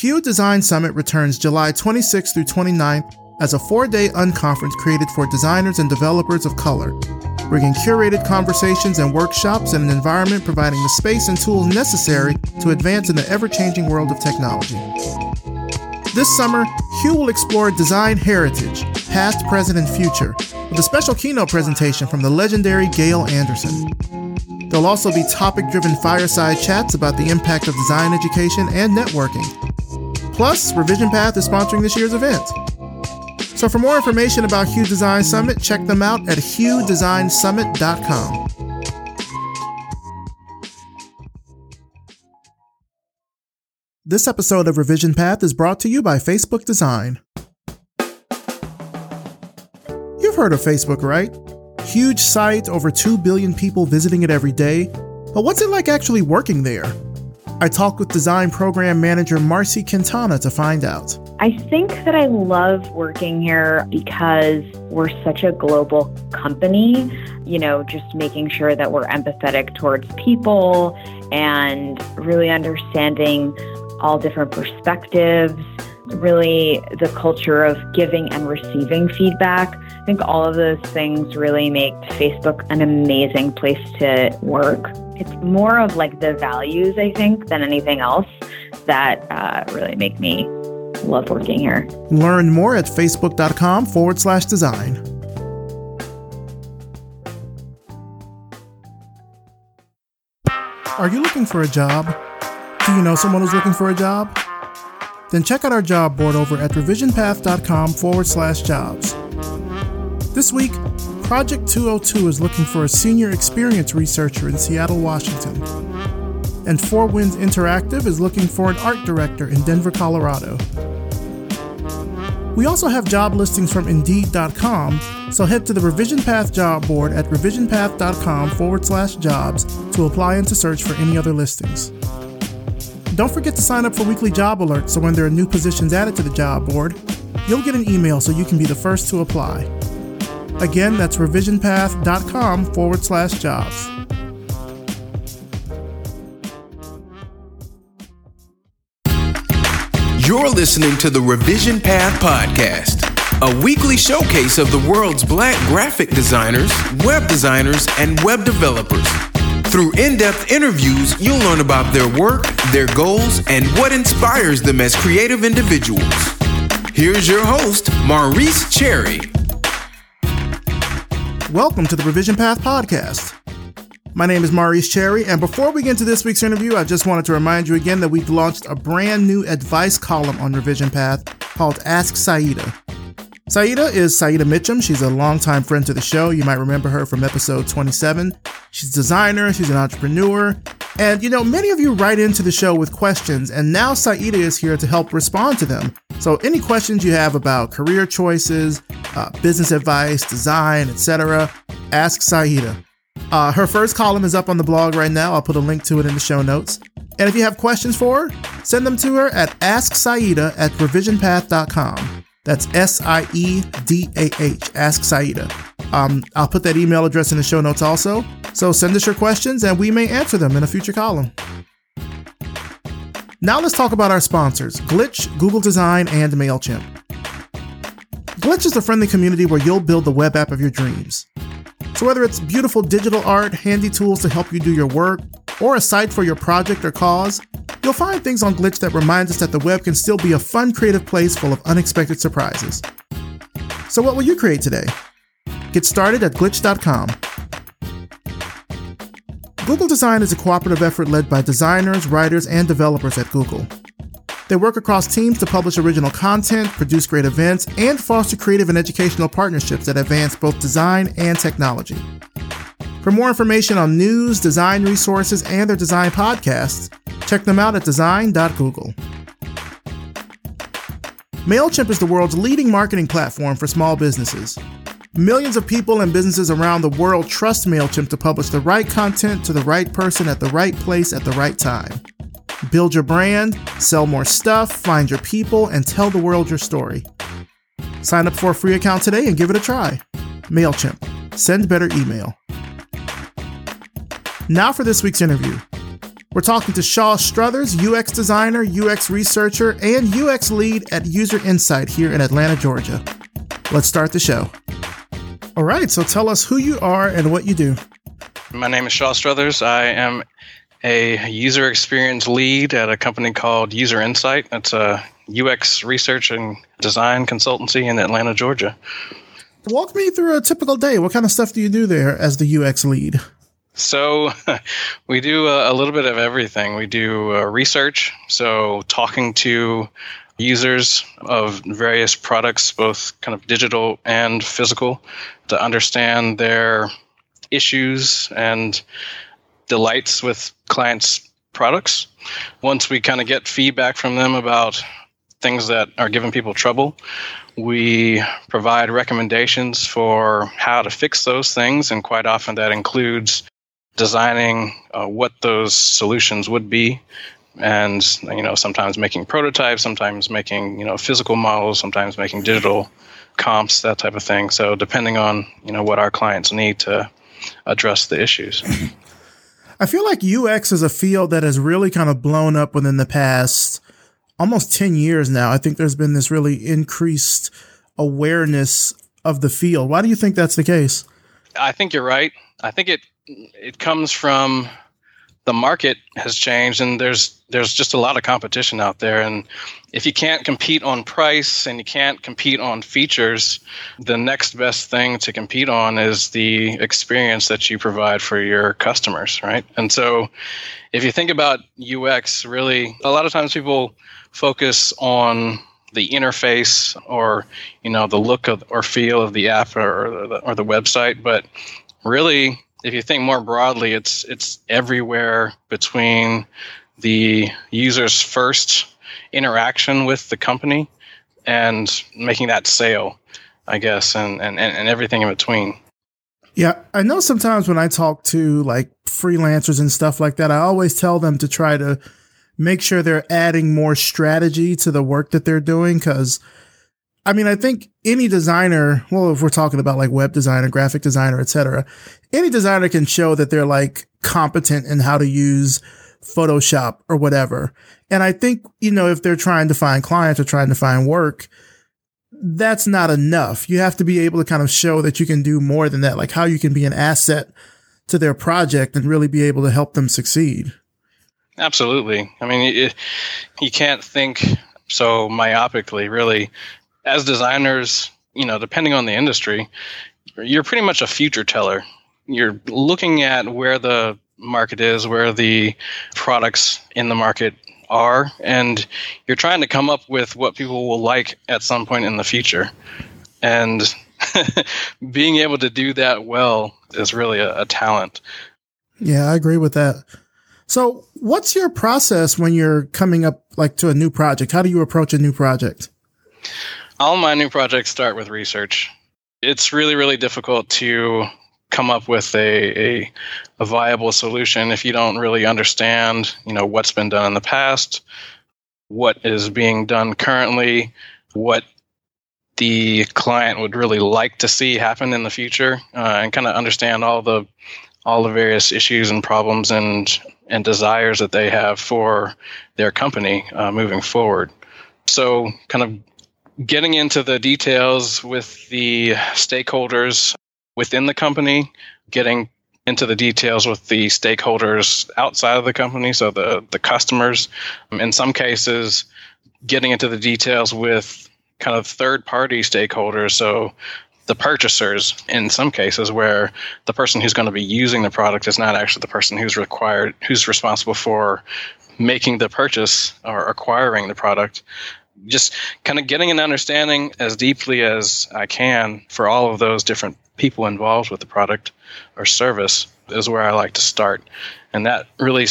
Hue Design Summit returns July 26 through 29th as a four day unconference created for designers and developers of color, bringing curated conversations and workshops in an environment providing the space and tools necessary to advance in the ever changing world of technology. This summer, Hue will explore design heritage, past, present, and future, with a special keynote presentation from the legendary Gail Anderson. There'll also be topic driven fireside chats about the impact of design education and networking. Plus, Revision Path is sponsoring this year's event. So for more information about Hue Design Summit, check them out at huedesignsummit.com. This episode of Revision Path is brought to you by Facebook Design. You've heard of Facebook, right? Huge site, over 2 billion people visiting it every day. But what's it like actually working there? I talked with design program manager Marcy Quintana to find out. I think that I love working here because we're such a global company, you know, just making sure that we're empathetic towards people and really understanding all different perspectives, really the culture of giving and receiving feedback. I think all of those things really make Facebook an amazing place to work. It's more of like the values, I think, than anything else that uh, really make me love working here. Learn more at facebook.com forward slash design. Are you looking for a job? Do you know someone who's looking for a job? Then check out our job board over at revisionpath.com forward slash jobs. This week, Project 202 is looking for a senior experience researcher in Seattle, Washington. And Four Winds Interactive is looking for an art director in Denver, Colorado. We also have job listings from Indeed.com, so head to the Revision Path job board at revisionpath.com forward slash jobs to apply and to search for any other listings. Don't forget to sign up for weekly job alerts so when there are new positions added to the job board, you'll get an email so you can be the first to apply. Again, that's revisionpath.com forward slash jobs. You're listening to the Revision Path Podcast, a weekly showcase of the world's black graphic designers, web designers, and web developers. Through in depth interviews, you'll learn about their work, their goals, and what inspires them as creative individuals. Here's your host, Maurice Cherry. Welcome to the Revision Path Podcast. My name is Maurice Cherry, and before we get into this week's interview, I just wanted to remind you again that we've launched a brand new advice column on Revision Path called Ask Siedah. Siedah is Siedah Mitchum. She's a longtime friend to the show. You might remember her from episode 27. She's a designer, she's an entrepreneur, and you know, many of you write into the show with questions, and now Siedah is here to help respond to them. So, any questions you have about career choices, uh, business advice, design, etc., ask Siedah. Uh, her first column is up on the blog right now. I'll put a link to it in the show notes. And if you have questions for her, send them to her at asksiedah at revisionpath.com. That's S I E D A H, Ask Siedah. Um, I'll put that email address in the show notes also. So send us your questions and we may answer them in a future column. Now let's talk about our sponsors Glitch, Google Design, and MailChimp. Glitch is a friendly community where you'll build the web app of your dreams. So, whether it's beautiful digital art, handy tools to help you do your work, or a site for your project or cause, you'll find things on Glitch that remind us that the web can still be a fun, creative place full of unexpected surprises. So, what will you create today? Get started at glitch.com. Google Design is a cooperative effort led by designers, writers, and developers at Google. They work across teams to publish original content, produce great events, and foster creative and educational partnerships that advance both design and technology. For more information on news, design resources, and their design podcasts, check them out at design.google. MailChimp is the world's leading marketing platform for small businesses. Millions of people and businesses around the world trust MailChimp to publish the right content to the right person at the right place at the right time. Build your brand, sell more stuff, find your people, and tell the world your story. Sign up for a free account today and give it a try. MailChimp. Send better email. Now for this week's interview. We're talking to Shaw Strothers, UX designer, UX researcher, and UX lead at User Insight here in Atlanta, Georgia. Let's start the show. All right, so tell us who you are and what you do. My name is Shaw Strothers. I am a user experience lead at a company called User Insight. It's a UX research and design consultancy in Atlanta, Georgia. Walk me through a typical day. What kind of stuff do you do there as the UX lead? So, we do a, a little bit of everything. We do uh, research, so talking to users of various products, both kind of digital and physical, to understand their issues and delights with clients' products. Once we kind of get feedback from them about things that are giving people trouble, we provide recommendations for how to fix those things, and quite often that includes designing uh, what those solutions would be and you know sometimes making prototypes sometimes making you know physical models sometimes making digital comps that type of thing. So depending on you know what our clients need to address the issues. I feel like ux is a field that has really kind of blown up within the past almost 10 years now. I think there's been this really increased awareness of the field. Why do you think that's the case? I think you're right. I think it it comes from the market has changed and there's there's just a lot of competition out there. And if you can't compete on price and you can't compete on features the next best thing to compete on is the experience that you provide for your customers right? And so if you think about UX really a lot of times people focus on the interface or you know the look of or feel of the app or, the, or the website but really if you think more broadly, it's it's everywhere between the user's first interaction with the company and making that sale, I guess, and, and, and everything in between. Yeah, I know sometimes when I talk to like freelancers and stuff like that, I always tell them to try to make sure they're adding more strategy to the work that they're doing because I mean, I think any designer, well, if we're talking about like web designer, graphic designer, etc., any designer can show that they're like competent in how to use Photoshop or whatever. And I think, you know, if they're trying to find clients or trying to find work, that's not enough. You have to be able to kind of show that you can do more than that, like how you can be an asset to their project and really be able to help them succeed. Absolutely. I mean, you, you can't think so myopically, really as designers, you know, depending on the industry, you're pretty much a future teller. You're looking at where the market is, where the products in the market are, and you're trying to come up with what people will like at some point in the future. And being able to do that well is really a, a talent. Yeah, I agree with that. So, what's your process when you're coming up like to a new project? How do you approach a new project? All my new projects start with research. It's really, really difficult to come up with a, a, a, viable solution if you don't really understand, you know, what's been done in the past, what is being done currently, what the client would really like to see happen in the future, uh, and kind of understand all the all the various issues and problems and and desires that they have for their company uh, moving forward. So, kind of getting into the details with the stakeholders within the company, getting into the details with the stakeholders outside of the company, so the, the customers. Um, in some cases, getting into the details with kind of third party stakeholders, so the purchasers in some cases where the person who's going to be using the product is not actually the person who's required who's responsible for making the purchase or acquiring the product just kind of getting an understanding as deeply as I can for all of those different people involved with the product or service is where I like to start. And that really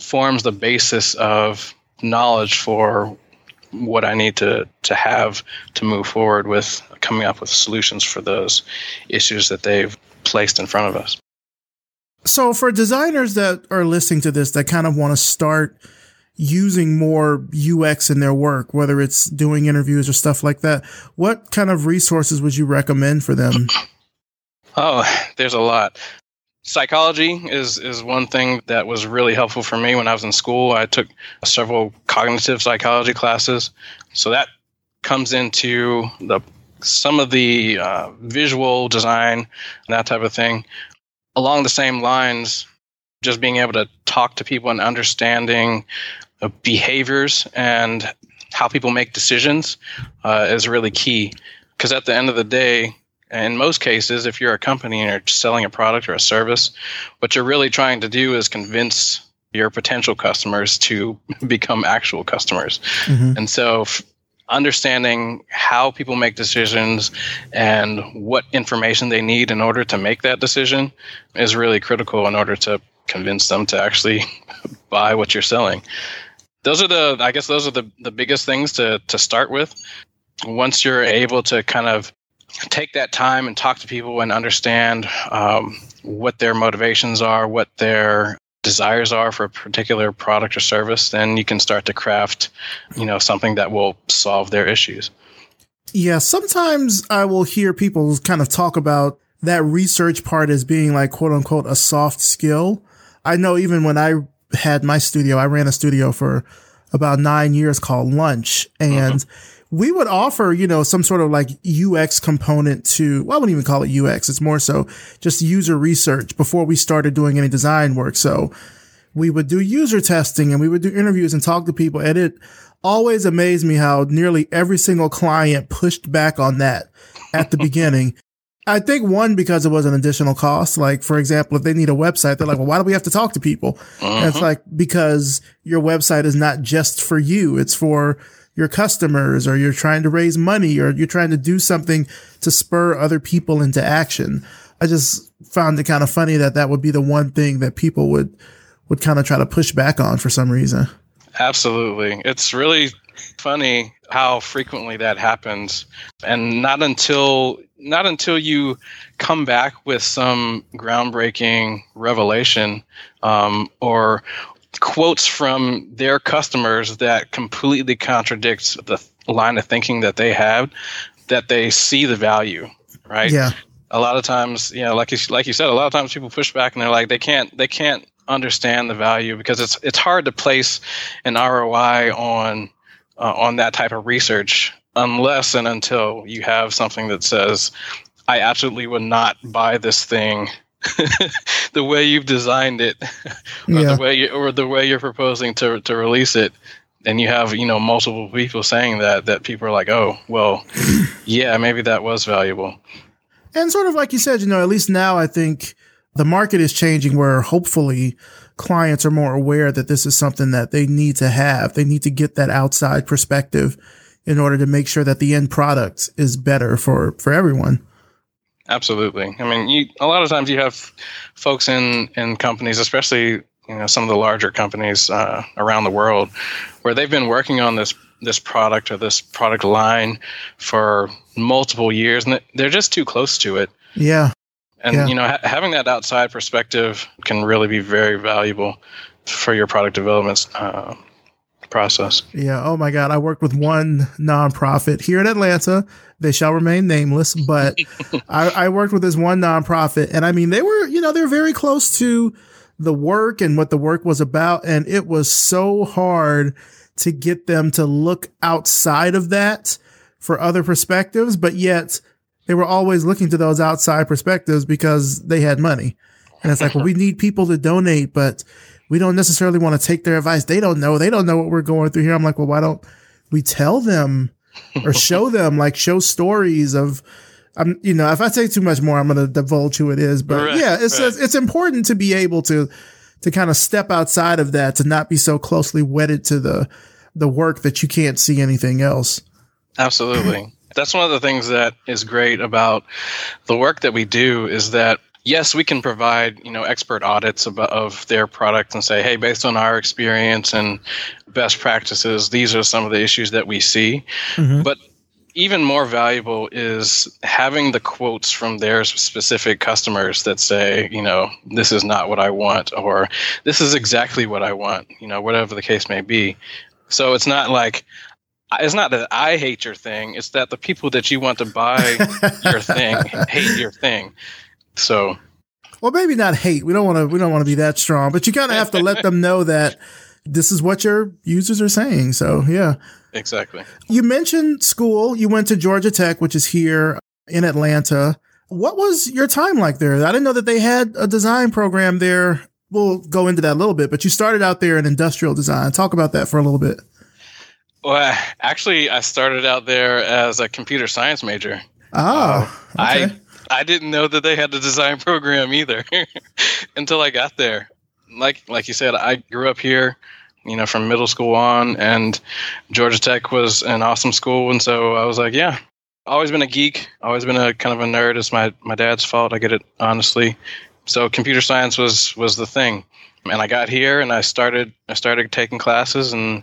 forms the basis of knowledge for what I need to, to have to move forward with coming up with solutions for those issues that they've placed in front of us. So, for designers that are listening to this that kind of want to start using more UX in their work, whether it's doing interviews or stuff like that, what kind of resources would you recommend for them? Oh, there's a lot. psychology is is one thing that was really helpful for me when I was in school. I took several cognitive psychology classes, so that comes into the some of the uh, visual design and that type of thing. Along the same lines, just being able to talk to people and understanding behaviors and how people make decisions uh, is really key. Because at the end of the day, in most cases, if you're a company and you're selling a product or a service, what you're really trying to do is convince your potential customers to become actual customers. Mm-hmm. And so, f- understanding how people make decisions and what information they need in order to make that decision is really critical in order to convince them to actually buy what you're selling. Those are the, I guess, those are the, the biggest things to, to start with. Once you're able to kind of take that time and talk to people and understand um, what their motivations are, what their desires are for a particular product or service, then you can start to craft, you know, something that will solve their issues. Yeah, sometimes I will hear people kind of talk about that research part as being like quote unquote a soft skill. I know even when I had my studio, I ran a studio for about nine years called Lunch and mm-hmm we would offer, you know, some sort of like UX component to, well, I wouldn't even call it UX. It's more so just user research before we started doing any design work. So we would do user testing and we would do interviews and talk to people. And it always amazed me how nearly every single client pushed back on that at the beginning. I think one, because it was an additional cost. Like, for example, if they need a website, they're like, well, why do we have to talk to people? Uh-huh. It's like, because your website is not just for you. It's for your customers or you're trying to raise money or you're trying to do something to spur other people into action. I just found it kind of funny that that would be the one thing that people would, would kind of try to push back on for some reason. Absolutely. It's really funny how frequently that happens. And not until not until you come back with some groundbreaking revelation um, or quotes from their customers that completely contradicts the line of thinking that they have that they see the value right? Yeah. A lot of times you know like you, like you said a lot of times people push back and they're like they can't they can't understand the value because it's it's hard to place an ROI on uh, on that type of research unless and until you have something that says I absolutely would not buy this thing the way you've designed it, or yeah. the way you, or the way you're proposing to to release it, and you have you know multiple people saying that that people are like, oh well, yeah, maybe that was valuable. And sort of like you said, you know, at least now I think the market is changing where hopefully clients are more aware that this is something that they need to have. They need to get that outside perspective in order to make sure that the end product is better for for everyone. Absolutely. I mean, you, a lot of times you have folks in, in companies, especially you know some of the larger companies uh, around the world, where they've been working on this this product or this product line for multiple years, and they're just too close to it. Yeah. And yeah. you know, ha- having that outside perspective can really be very valuable for your product development uh, process. Yeah. Oh my God. I worked with one nonprofit here in Atlanta. They shall remain nameless, but I, I, worked with this one nonprofit, and I mean, they were, you know, they're very close to the work and what the work was about, and it was so hard to get them to look outside of that for other perspectives, but yet they were always looking to those outside perspectives because they had money. And it's like, well, we need people to donate, but we don't necessarily want to take their advice. They don't know. They don't know what we're going through here. I'm like, well, why don't we tell them or show them, like show stories of, I'm, you know, if I say too much more, I'm going to divulge who it is. But right, yeah, it's, right. it's important to be able to, to kind of step outside of that, to not be so closely wedded to the, the work that you can't see anything else. Absolutely. That's one of the things that is great about the work that we do is that yes, we can provide you know expert audits of, of their product and say, hey, based on our experience and best practices, these are some of the issues that we see. Mm-hmm. But even more valuable is having the quotes from their specific customers that say, you know, this is not what I want, or this is exactly what I want, you know, whatever the case may be. So it's not like, it's not that I hate your thing, it's that the people that you want to buy your thing hate your thing. So Well, maybe not hate. We don't want to. We don't want to be that strong, but you kind of have to let them know that this is what your users are saying. So yeah, exactly. You mentioned school. You went to Georgia Tech, which is here in Atlanta. What was your time like there? I didn't know that they had a design program there. We'll go into that a little bit, but you started out there in industrial design. Talk about that for a little bit. Well, actually, I started out there as a computer science major. Oh, uh, okay. I I didn't know that they had a design program either until I got there. Like like you said, I grew up here, you know, from middle school on, and Georgia Tech was an awesome school, and so I was like, yeah, always been a geek, always been a kind of a nerd. It's my my dad's fault. I get it honestly. So computer science was was the thing and I got here and I started I started taking classes and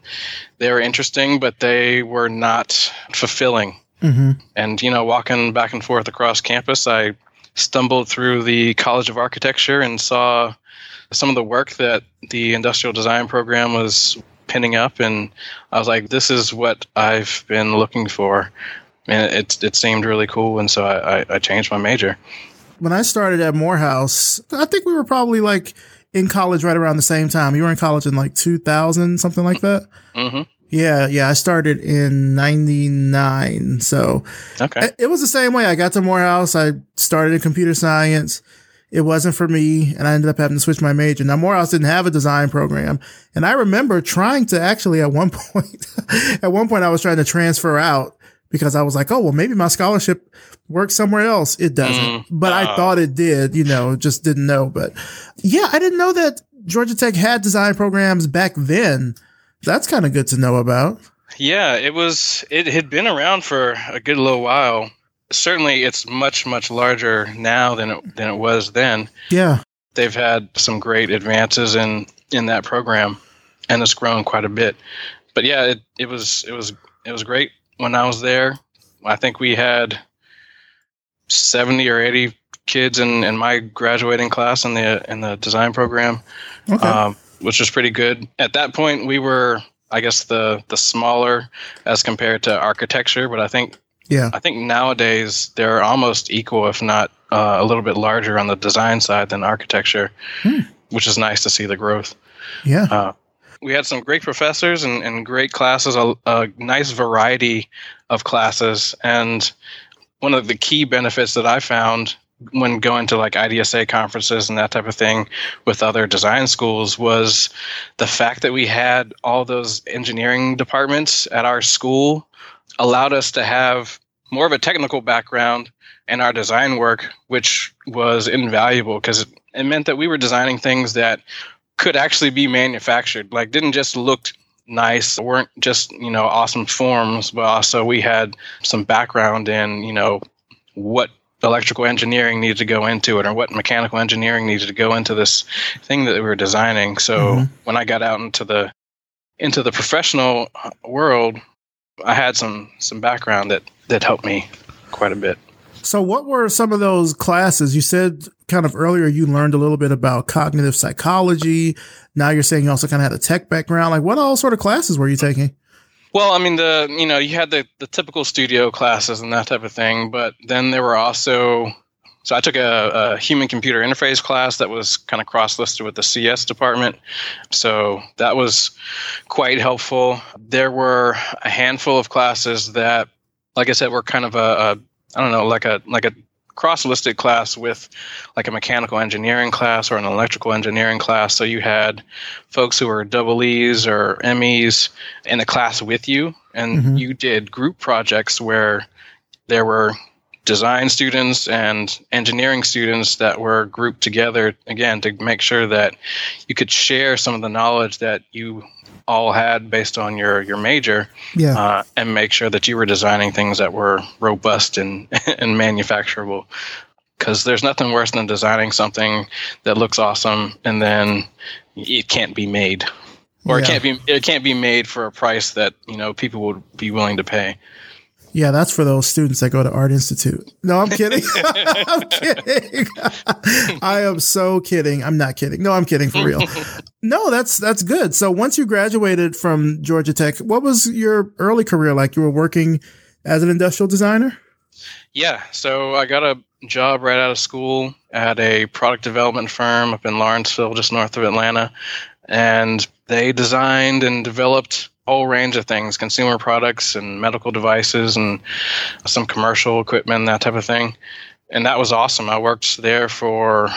they were interesting, but they were not fulfilling. Mm-hmm. And you know, walking back and forth across campus, I stumbled through the College of Architecture and saw some of the work that the industrial design program was pinning up, and I was like, "This is what I've been looking for." And it it seemed really cool, and so I, I changed my major. When I started at Morehouse, I think we were probably like in college right around the same time. You were in college in like 2000, something like that. Mm-hmm. Yeah, yeah. I started in '99, so okay. It, it was the same way. I got to Morehouse. I started in computer science. It wasn't for me, and I ended up having to switch my major. Now Morehouse didn't have a design program, and I remember trying to actually at one point, at one point I was trying to transfer out because I was like, oh well, maybe my scholarship works somewhere else. It doesn't, mm, but uh, I thought it did. You know, just didn't know. But yeah, I didn't know that Georgia Tech had design programs back then. That's kind of good to know about. Yeah, it was. It had been around for a good little while. Certainly, it's much much larger now than it than it was then. Yeah, they've had some great advances in in that program, and it's grown quite a bit. But yeah, it, it was it was it was great when I was there. I think we had seventy or eighty kids in, in my graduating class in the in the design program. Okay. Um, which was pretty good. At that point, we were, I guess, the the smaller as compared to architecture, but I think yeah, I think nowadays they're almost equal, if not uh, a little bit larger on the design side than architecture, hmm. which is nice to see the growth. Yeah. Uh, we had some great professors and, and great classes, a, a nice variety of classes. And one of the key benefits that I found when going to like IDSA conferences and that type of thing with other design schools was the fact that we had all those engineering departments at our school allowed us to have more of a technical background in our design work, which was invaluable because it, it meant that we were designing things that could actually be manufactured, like didn't just look nice weren't just you know awesome forms but also we had some background in you know what electrical engineering needed to go into it or what mechanical engineering needed to go into this thing that we were designing. So mm-hmm. when i got out into the into the professional world i had some some background that that helped me quite a bit so what were some of those classes? You said kind of earlier you learned a little bit about cognitive psychology. Now you're saying you also kind of had a tech background. Like what all sort of classes were you taking? Well, I mean, the you know you had the the typical studio classes and that type of thing, but then there were also so I took a, a human computer interface class that was kind of cross listed with the CS department, so that was quite helpful. There were a handful of classes that, like I said, were kind of a, a I don't know, like a like a cross-listed class with like a mechanical engineering class or an electrical engineering class. So you had folks who were double E's or MEs in the class with you, and mm-hmm. you did group projects where there were design students and engineering students that were grouped together again to make sure that you could share some of the knowledge that you all had based on your your major, yeah. uh, and make sure that you were designing things that were robust and and manufacturable. Because there's nothing worse than designing something that looks awesome and then it can't be made, or yeah. it can't be it can't be made for a price that you know people would be willing to pay. Yeah, that's for those students that go to Art Institute. No, I'm kidding. I'm kidding. I am so kidding. I'm not kidding. No, I'm kidding for real. no, that's that's good. So once you graduated from Georgia Tech, what was your early career like? You were working as an industrial designer? Yeah, so I got a job right out of school at a product development firm up in Lawrenceville, just north of Atlanta. And they designed and developed whole range of things consumer products and medical devices and some commercial equipment, that type of thing. And that was awesome. I worked there for,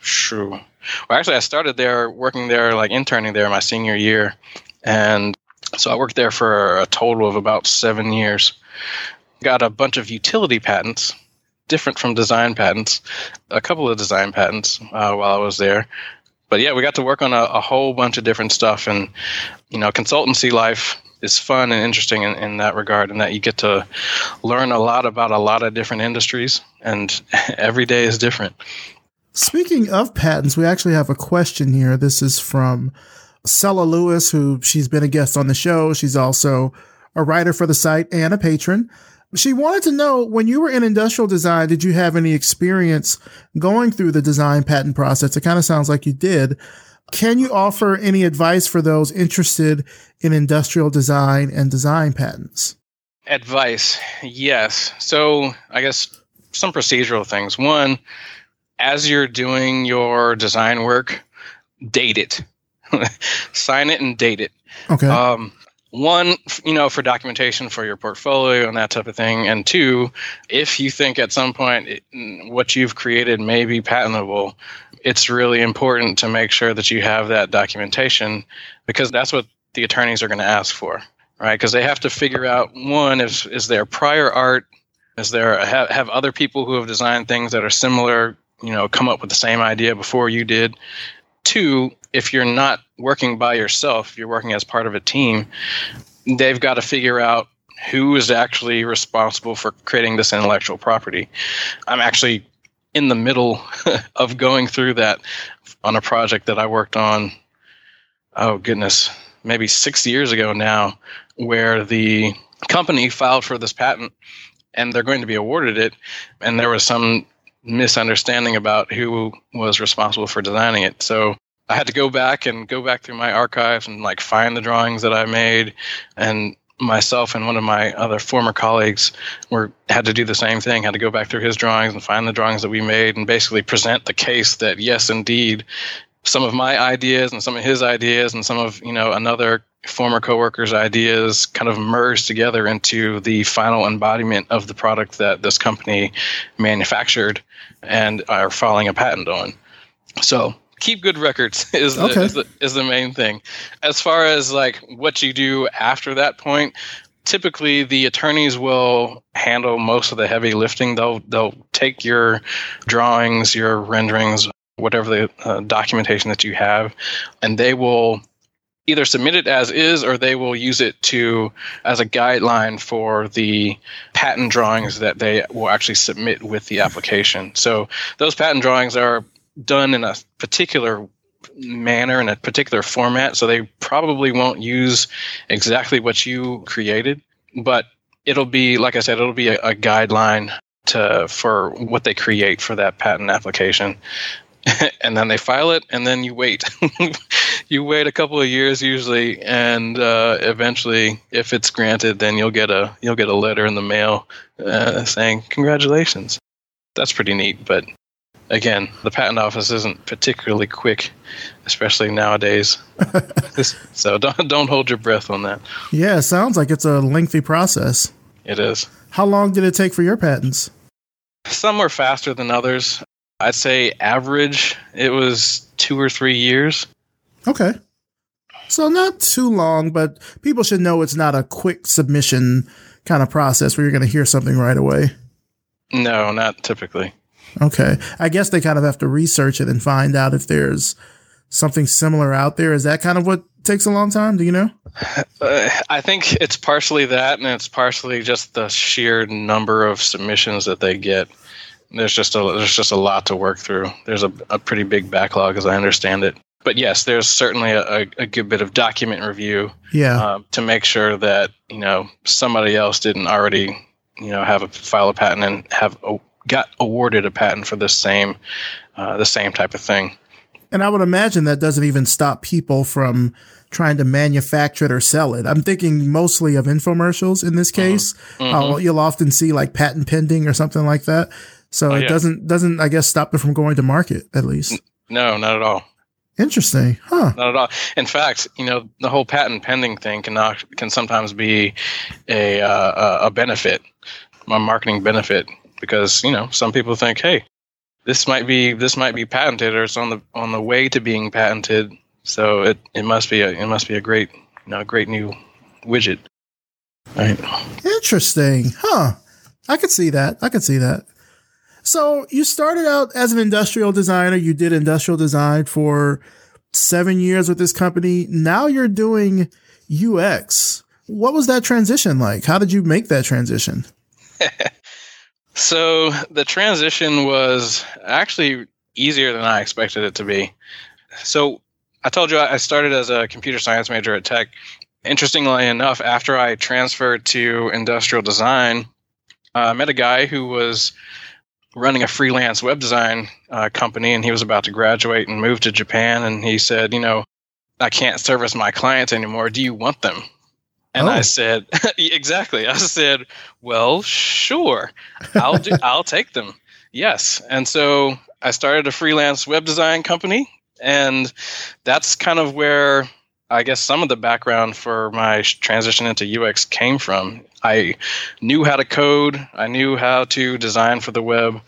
shoo. Well, actually, I started there working there, like interning there my senior year. And so I worked there for a total of about seven years. Got a bunch of utility patents, different from design patents, a couple of design patents uh, while I was there. But yeah, we got to work on a, a, whole bunch of different stuff. And, you know, consultancy life is fun and interesting in, in that regard, and that you get to learn a lot about a lot of different industries, and every day is different. Speaking of patents, we actually have a question here. This is from Sella Lewis, who she's been a guest on the show. She's also a writer for the site and a patron. She wanted to know when you were in industrial design, did you have any experience going through the design patent process? It kind of sounds like you did. Can you offer any advice for those interested in industrial design and design patents? Advice, yes. So, I guess some procedural things. One, as you're doing your design work, date it. sign it and date it. Okay. Um, one, you know, for documentation for your portfolio and that type of thing. And two, if you think at some point it, what you've created may be patentable, it's really important to make sure that you have that documentation because that's what the attorneys are going to ask for, right? Because they have to figure out one, is, is there prior art? Is there have, have other people who have designed things that are similar, you know, come up with the same idea before you did? Two, if you're not working by yourself, you're working as part of a team, they've got to figure out who is actually responsible for creating this intellectual property. I'm actually in the middle of going through that on a project that I worked on. Oh, goodness, maybe six years ago now, where the company filed for this patent and they're going to be awarded it. And there was some misunderstanding about who was responsible for designing it. So I had to go back and go back through my archives and like find the drawings that I made and myself and one of my other former colleagues were had to do the same thing had to go back through his drawings and find the drawings that we made and basically present the case that yes indeed some of my ideas and some of his ideas and some of you know another former coworkers ideas kind of merged together into the final embodiment of the product that this company manufactured and are filing a patent on so keep good records is the, okay. is, the, is the main thing. As far as like what you do after that point, typically the attorneys will handle most of the heavy lifting. They'll they'll take your drawings, your renderings, whatever the uh, documentation that you have, and they will either submit it as is or they will use it to as a guideline for the patent drawings that they will actually submit with the application. So those patent drawings are done in a particular manner in a particular format so they probably won't use exactly what you created but it'll be like i said it'll be a, a guideline to for what they create for that patent application and then they file it and then you wait you wait a couple of years usually and uh, eventually if it's granted then you'll get a you'll get a letter in the mail uh, saying congratulations that's pretty neat but again, the patent office isn't particularly quick, especially nowadays. so don't don't hold your breath on that. Yeah, it sounds like it's a lengthy process. It is. How long did it take for your patents? Some were faster than others. I'd say average it was two or three years. Okay. So not too long, but people should know it's not a quick submission kind of process where you're going to hear something right away. No, not typically. Okay. I guess they kind of have to research it and find out if there's something similar out there. Is that kind of what takes a long time? Do you know? Uh, I think it's partially that, and it's partially just the sheer number of submissions that they get. There's just a there's just a lot to work through. There's a, a pretty big backlog, as I understand it. But yes, there's certainly a, a good bit of document review. Yeah. Uh, to make sure that you know somebody else didn't already you know have a file a patent and have a, got awarded a patent for the same uh, the same type of thing. And I would imagine that doesn't even stop people from trying to manufacture it or sell it. I'm thinking mostly of infomercials in this mm-hmm. case. Mm-hmm. Uh, you'll often see like patent pending or something like that. So Oh, it yeah. doesn't doesn't I guess stop it from going to market at least. No, not at all. Interesting, huh? Not at all. In fact, you know, the whole patent pending thing can not, can sometimes be a uh, a benefit, a marketing benefit, because you know some people think, hey, this might be this might be patented or it's on the on the way to being patented, so it, it must be a it must be a great you know great new widget. Right. Interesting, huh? I could see that. I could see that. So you started out as an industrial designer. You did industrial design for seven years with this company. Now you're doing UX. What was that transition like? How did you make that transition? So the transition was actually easier than I expected it to be. So I told you I started as a computer science major at Tech. Interestingly enough, after I transferred to industrial design, uh, I met a guy who was running a freelance web design uh, company, and he was about to graduate and move to Japan. And he said, "You know, I can't service my clients anymore. Do you want them?" And Oh. I said, "Exactly." I said, "Well, sure." I'll do, I'll take them. Yes. And so I started a freelance web design company and that's kind of where I guess some of the background for my transition into UX came from. I knew how to code, I knew how to design for the web.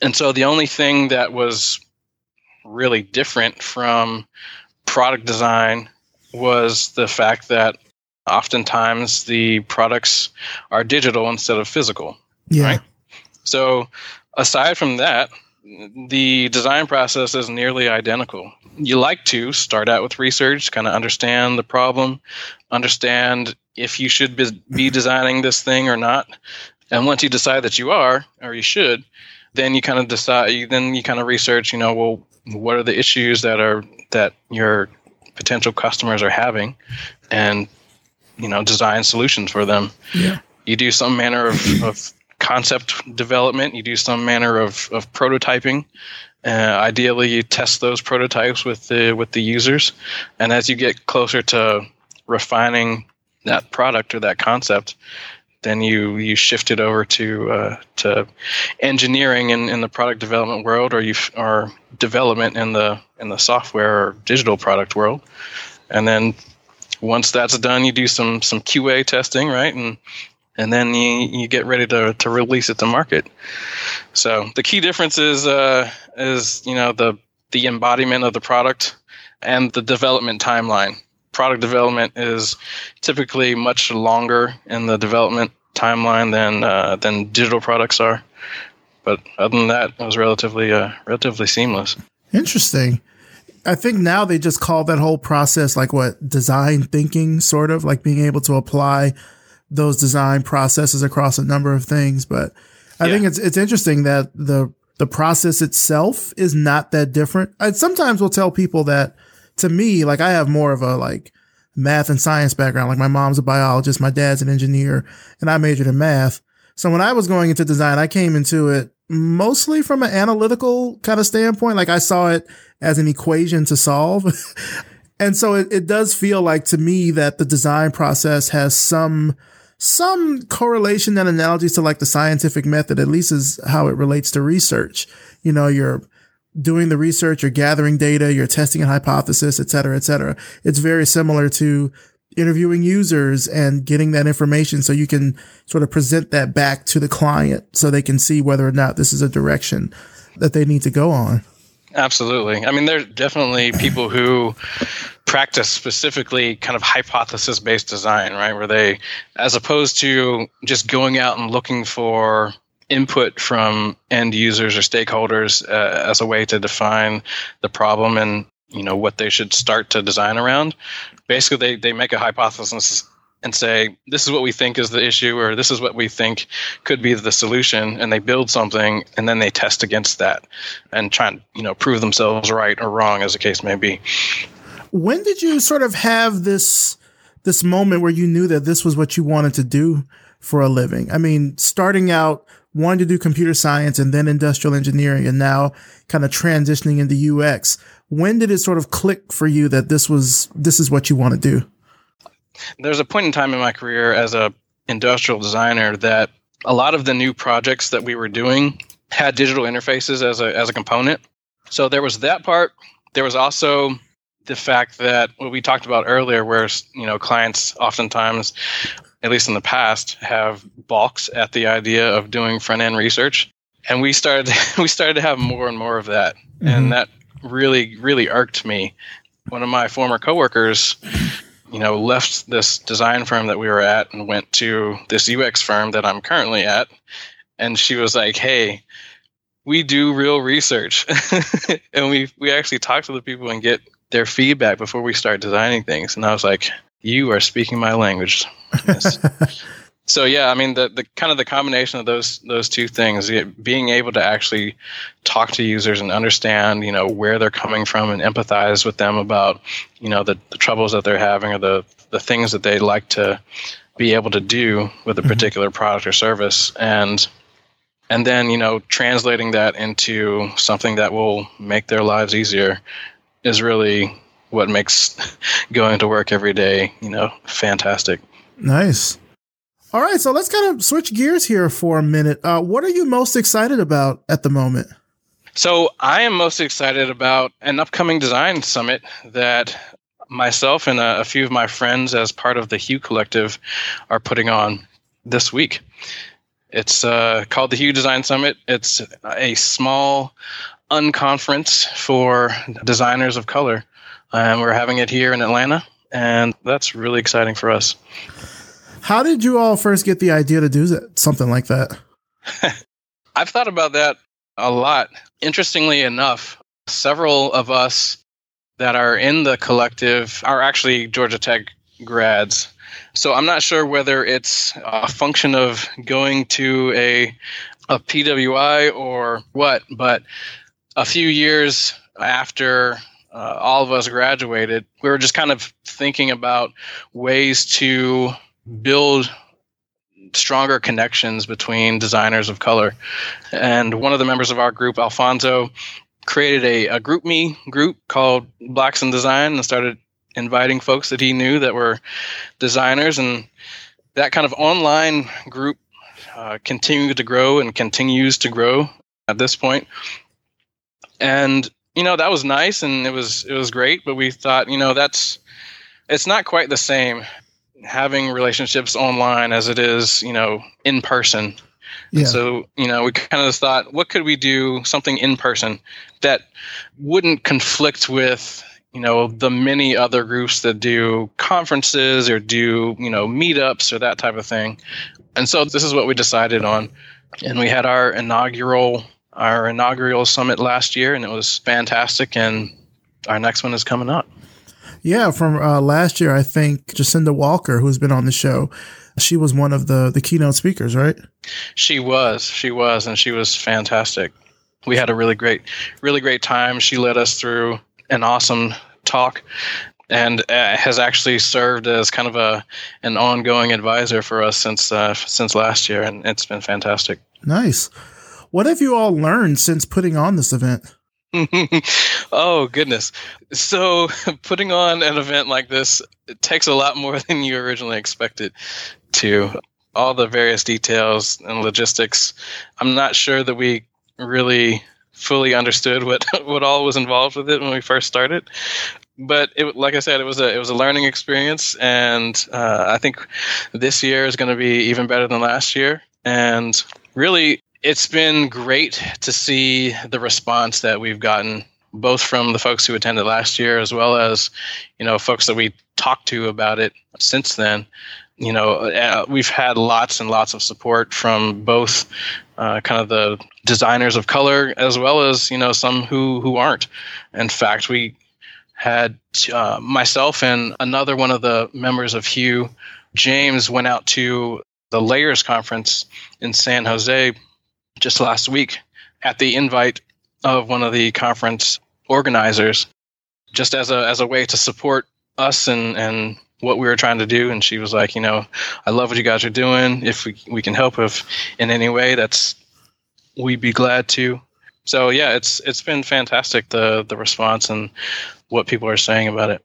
And so the only thing that was really different from product design was the fact that oftentimes the products are digital instead of physical. Yeah. Right. So, aside from that, the design process is nearly identical. You like to start out with research, kind of understand the problem, understand if you should be, designing this thing or not. And once you decide that you are, or you should, then you kind of decide. Then you kind of research. You know, well, what are the issues that are that your potential customers are having, and you know, design solutions for them Yeah. you do some manner of, of concept development. You do some manner of, of prototyping. Uh, ideally you test those prototypes with the with the users. And as you get closer to refining that product or that concept then you you shift it over to uh, to engineering in, in the product development world or you or development in the in the software or digital product world. And then once that's done, you do some some QA testing, right, and and then you, you get ready to, to release it to market. So the key difference is uh, is you know the the embodiment of the product and the development timeline. Product development is typically much longer in the development timeline than uh, than digital products are. But other than that, it was relatively uh, relatively seamless. Interesting. I think now they just call that whole process like what design thinking, sort of like being able to apply those design processes across a number of things. But I Yeah. think it's it's interesting that the the process itself is not that different. I sometimes will tell people that to me, like I have more of a like math and science background. Like my mom's a biologist, my dad's an engineer, and I majored in math. So when I was going into design, I came into it mostly from an analytical kind of standpoint. Like I saw it as an equation to solve. and so it, it does feel like to me that the design process has some some correlation and analogies to like the scientific method, at least is how it relates to research. You know, you're doing the research, you're gathering data, you're testing a hypothesis, et cetera, et cetera. It's very similar to interviewing users and getting that information so you can sort of present that back to the client so they can see whether or not this is a direction that they need to go on. Absolutely. I mean, there's definitely people who practice specifically kind of hypothesis based design, right? Where they, as opposed to just going out and looking for input from end users or stakeholders uh, as a way to define the problem and you know what they should start to design around basically they, they make a hypothesis and say this is what we think is the issue or this is what we think could be the solution and they build something and then they test against that and try and you know prove themselves right or wrong as the case may be When did you sort of have this this moment where you knew that this was what you wanted to do for a living? I mean, starting out wanting to do computer science and then industrial engineering and now kind of transitioning into UX. When did it sort of click for you that this was this is what you want to do? there's a point in time in my career as a industrial designer that a lot of the new projects that we were doing had digital interfaces as a as a component. So there was that part. There was also the fact that what we talked about earlier, where you know clients oftentimes, at least in the past, have balks at the idea of doing front end research, and we started we started to have more and more of that, mm-hmm. and that really really irked me. One of my former coworkers, you know, left this design firm that we were at and went to this UX firm that I'm currently at, and she was like, "Hey." We do real research, and we we actually talk to the people and get their feedback before we start designing things. And I was like, you are speaking my language. Yes. so yeah, I mean the, the kind of the combination of those those two things, being able to actually talk to users and understand, you know, where they're coming from and empathize with them about, you know, the, the troubles that they're having or the the things that they'd like to be able to do with a mm-hmm. particular product or service and and then you know translating that into something that will make their lives easier is really what makes going to work every day, you know, fantastic. Nice. All right, so let's kind of switch gears here for a minute. Uh, what are you most excited about at the moment? So, I am most excited about an upcoming design summit that myself and a, a few of my friends, as part of the Hue Collective, are putting on this week. It's uh, called the Hue Design Summit. It's a small unconference for designers of color. And we're having it here in Atlanta, and that's really exciting for us. How did you all first get the idea to do that, something like that? I've thought about that a lot. Interestingly enough, several of us that are in the collective are actually Georgia Tech grads. So I'm not sure whether it's a function of going to a a PWI or what, but a few years after uh, all of us graduated, we were just kind of thinking about ways to build stronger connections between designers of color. And one of the members of our group, Alfonso, created a, a GroupMe group called Blacks in Design and started inviting folks that he knew that were designers. And that kind of online group uh, continued to grow and continues to grow at this point and you know that was nice and it was it was great but we thought you know that's it's not quite the same having relationships online as it is you know in person. Yeah. so you know we kind of thought what could we do something in person that wouldn't conflict with you know the many other groups that do conferences or do you know meetups or that type of thing. And so this is what we decided on. And we had our inaugural our inaugural summit last year, and it was fantastic. And our next one is coming up. Yeah, from uh, last year, I think Jacinda Walker, who's been on the show, she was one of the the keynote speakers, right? She was, she was, and she was fantastic. We had a really great, really great time. She led us through an awesome talk, and uh, has actually served as kind of a an ongoing advisor for us since uh, since last year, and it's been fantastic. Nice. What have you all learned since putting on this event? oh goodness so putting on an event like this takes a lot more than you originally expected to all the various details and logistics i'm not sure that we really fully understood what what all was involved with it when we first started but it, like I said, it was a it was a learning experience, and uh, I think this year is going to be even better than last year. And really, it's been great to see the response that we've gotten both from the folks who attended last year as well as you know folks that we talked to about it since then. You know uh, we've had lots and lots of support from both uh, kind of the designers of color as well as you know some who who aren't. In fact we had uh, myself and another one of the members of hue james went out to the layers conference in san jose just last week at the invite of one of the conference organizers, just as a as a way to support us and and what we were trying to do. And she was like, you know, I love what you guys are doing. If we we can help if in any way, that's we'd be glad to. So yeah, it's it's been fantastic the the response and what people are saying about it.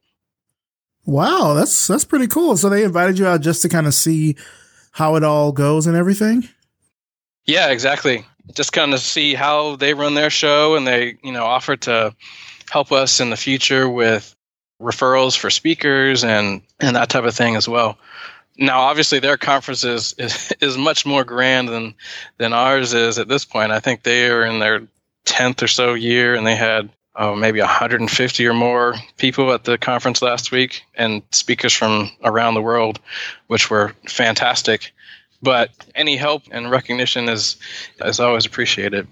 Wow, that's that's pretty cool. So they invited you out just to kind of see how it all goes and everything. Yeah, exactly. just kind of see how they run their show, and they you know offer to help us in the future with referrals for speakers and and that type of thing as well. Now, obviously, their conference is, is, is much more grand than than ours is at this point. I think they are in their tenth or so year, and they had oh, maybe 150 or more people at the conference last week, and speakers from around the world, which were fantastic. But any help and recognition is is always appreciated.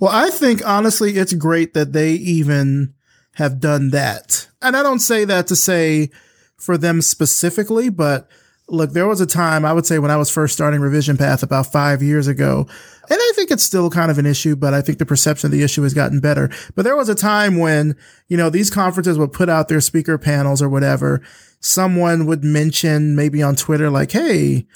Well, I think honestly, it's great that they even have done that. And I don't say that to say for them specifically, but look, there was a time I would say when I was first starting Revision Path about five years ago, and I think it's still kind of an issue, but I think the perception of the issue has gotten better. But there was a time when, you know, these conferences would put out their speaker panels or whatever. Someone would mention maybe on Twitter, like, Hey,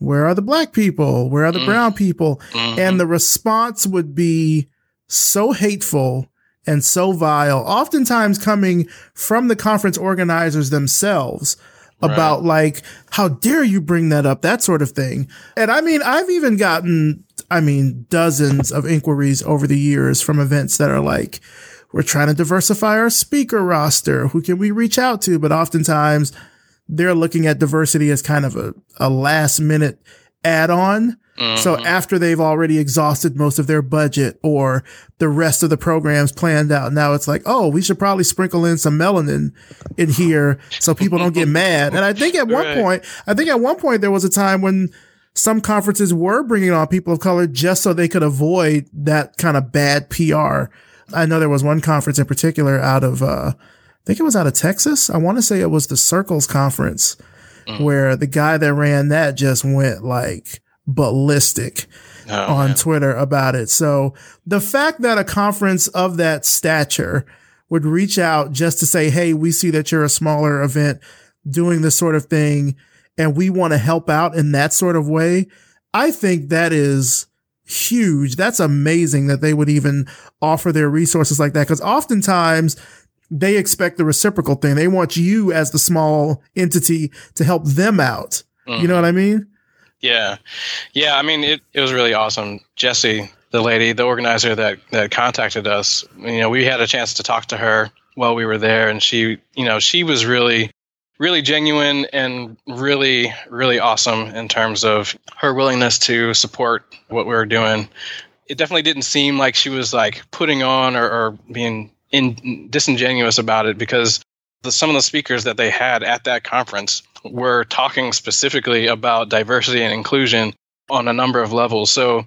where are the black people? Where are the mm. brown people? Mm-hmm. And the response would be so hateful and so vile, oftentimes coming from the conference organizers themselves about right. like, how dare you bring that up? That sort of thing. And I mean, I've even gotten, I mean, dozens of inquiries over the years from events that are like, we're trying to diversify our speaker roster. Who can we reach out to? But oftentimes they're looking at diversity as kind of a, a last minute add on Mm-hmm. So after they've already exhausted most of their budget or the rest of the programs planned out, now it's like, oh, we should probably sprinkle in some melanin in here so people don't get mad. And I think at one right. point, I think at one point there was a time when some conferences were bringing on people of color just so they could avoid that kind of bad PR. I know there was one conference in particular out of, uh, I think it was out of Texas. I want to say it was the Circles conference mm. where the guy that ran that just went like, ballistic oh, on man. Twitter about it. So the fact that a conference of that stature would reach out just to say, Hey, we see that you're a smaller event doing this sort of thing and we want to help out in that sort of way. I think that is huge. That's amazing that they would even offer their resources like that. Cause oftentimes they expect the reciprocal thing. They want you as the small entity to help them out. Mm-hmm. You know mm-hmm. what I mean? Yeah, yeah. I mean, it, it was really awesome. Jesse, the lady, the organizer that that contacted us, you know, we had a chance to talk to her while we were there, and she, you know, she was really, really genuine and really, really awesome in terms of her willingness to support what we were doing. It definitely didn't seem like she was like putting on or, or being in disingenuous about it because the, some of the speakers that they had at that conference were talking specifically about diversity and inclusion on a number of levels. So